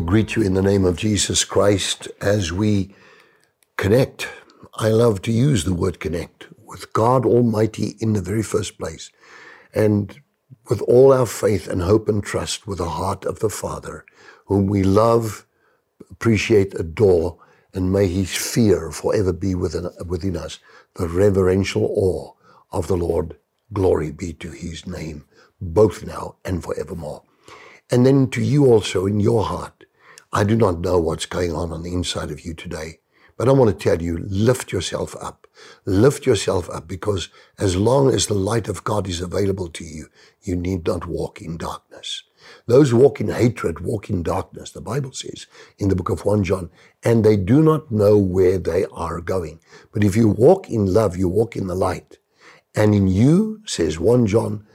greet you in the name of Jesus Christ as we connect. I love to use the word connect with God Almighty in the very first place. And with all our faith and hope and trust with the heart of the Father, whom we love, appreciate, adore, and may his fear forever be within, within us, the reverential awe of the Lord. Glory be to his name, both now and forevermore. And then to you also in your heart. I do not know what's going on on the inside of you today, but I want to tell you, lift yourself up. Lift yourself up because as long as the light of God is available to you, you need not walk in darkness. Those walk in hatred walk in darkness, the Bible says in the book of 1 John, and they do not know where they are going. But if you walk in love, you walk in the light. And in you, says 1 John,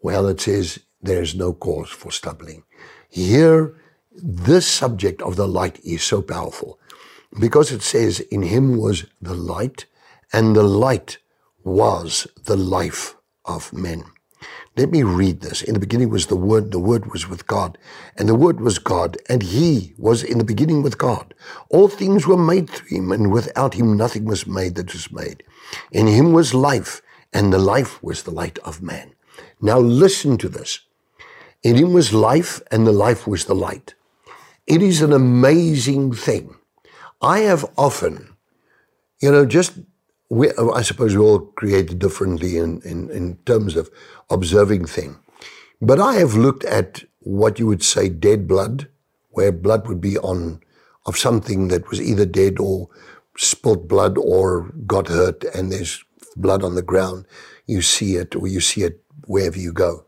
well, it says there's no cause for stumbling. Here, this subject of the light is so powerful because it says, In him was the light, and the light was the life of men. Let me read this. In the beginning was the Word, the Word was with God, and the Word was God, and He was in the beginning with God. All things were made through Him, and without Him nothing was made that was made. In Him was life, and the life was the light of man. Now listen to this. In him was life, and the life was the light. It is an amazing thing. I have often, you know, just, we, I suppose we're all created differently in, in, in terms of observing thing. But I have looked at what you would say dead blood, where blood would be on, of something that was either dead or spilt blood or got hurt and there's blood on the ground. You see it or you see it wherever you go.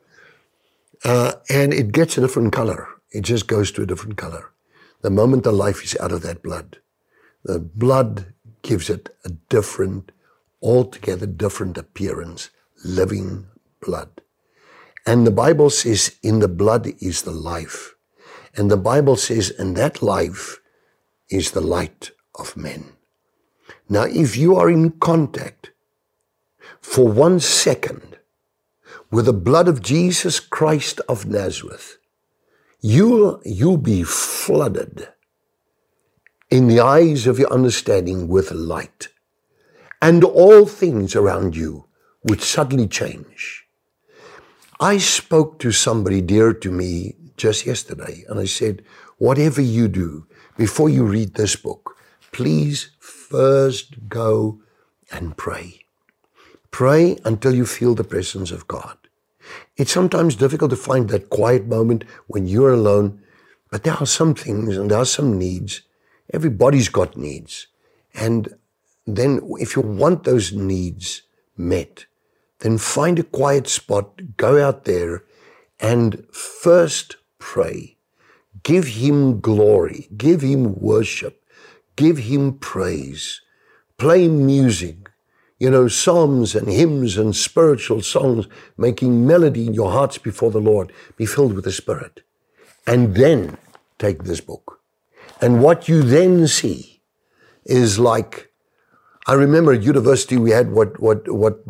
Uh, and it gets a different color. It just goes to a different color. The moment the life is out of that blood, the blood gives it a different, altogether different appearance, living blood. And the Bible says, in the blood is the life. And the Bible says, and that life is the light of men. Now, if you are in contact for one second with the blood of Jesus Christ of Nazareth, you'll, you'll be flooded in the eyes of your understanding with light. And all things around you would suddenly change. I spoke to somebody dear to me just yesterday, and I said, whatever you do, before you read this book, please first go and pray. Pray until you feel the presence of God. It's sometimes difficult to find that quiet moment when you're alone, but there are some things and there are some needs. Everybody's got needs. And then if you want those needs met, then find a quiet spot, go out there and first pray. Give him glory, give him worship, give him praise. Play music, you know, psalms and hymns and spiritual songs, making melody in your hearts before the Lord. Be filled with the Spirit. And then take this book. And what you then see is like, I remember at university we had what, what, what,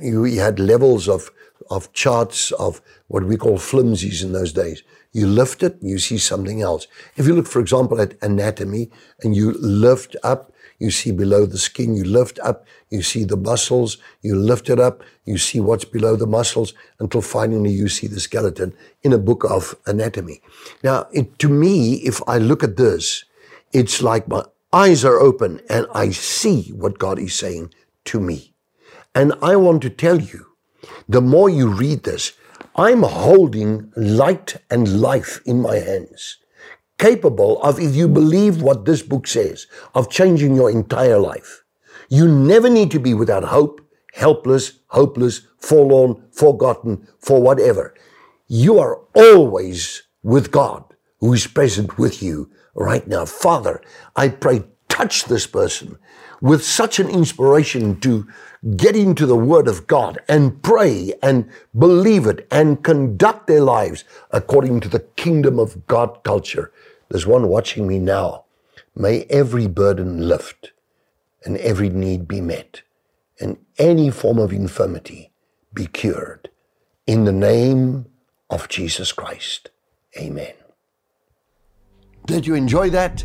we had levels of, of charts of what we call flimsies in those days. You lift it, you see something else. If you look, for example, at anatomy and you lift up, you see below the skin, you lift up, you see the muscles, you lift it up, you see what's below the muscles until finally you see the skeleton in a book of anatomy. Now, it, to me, if I look at this, it's like my eyes are open and I see what God is saying to me. And I want to tell you, the more you read this, I'm holding light and life in my hands capable of, if you believe what this book says, of changing your entire life. You never need to be without hope, helpless, hopeless, forlorn, forgotten, for whatever. You are always with God who is present with you right now. Father, I pray, touch this person with such an inspiration to get into the Word of God and pray and believe it and conduct their lives according to the kingdom of God culture there's one watching me now. May every burden lift and every need be met and any form of infirmity be cured. In the name of Jesus Christ. Amen. Did you enjoy that?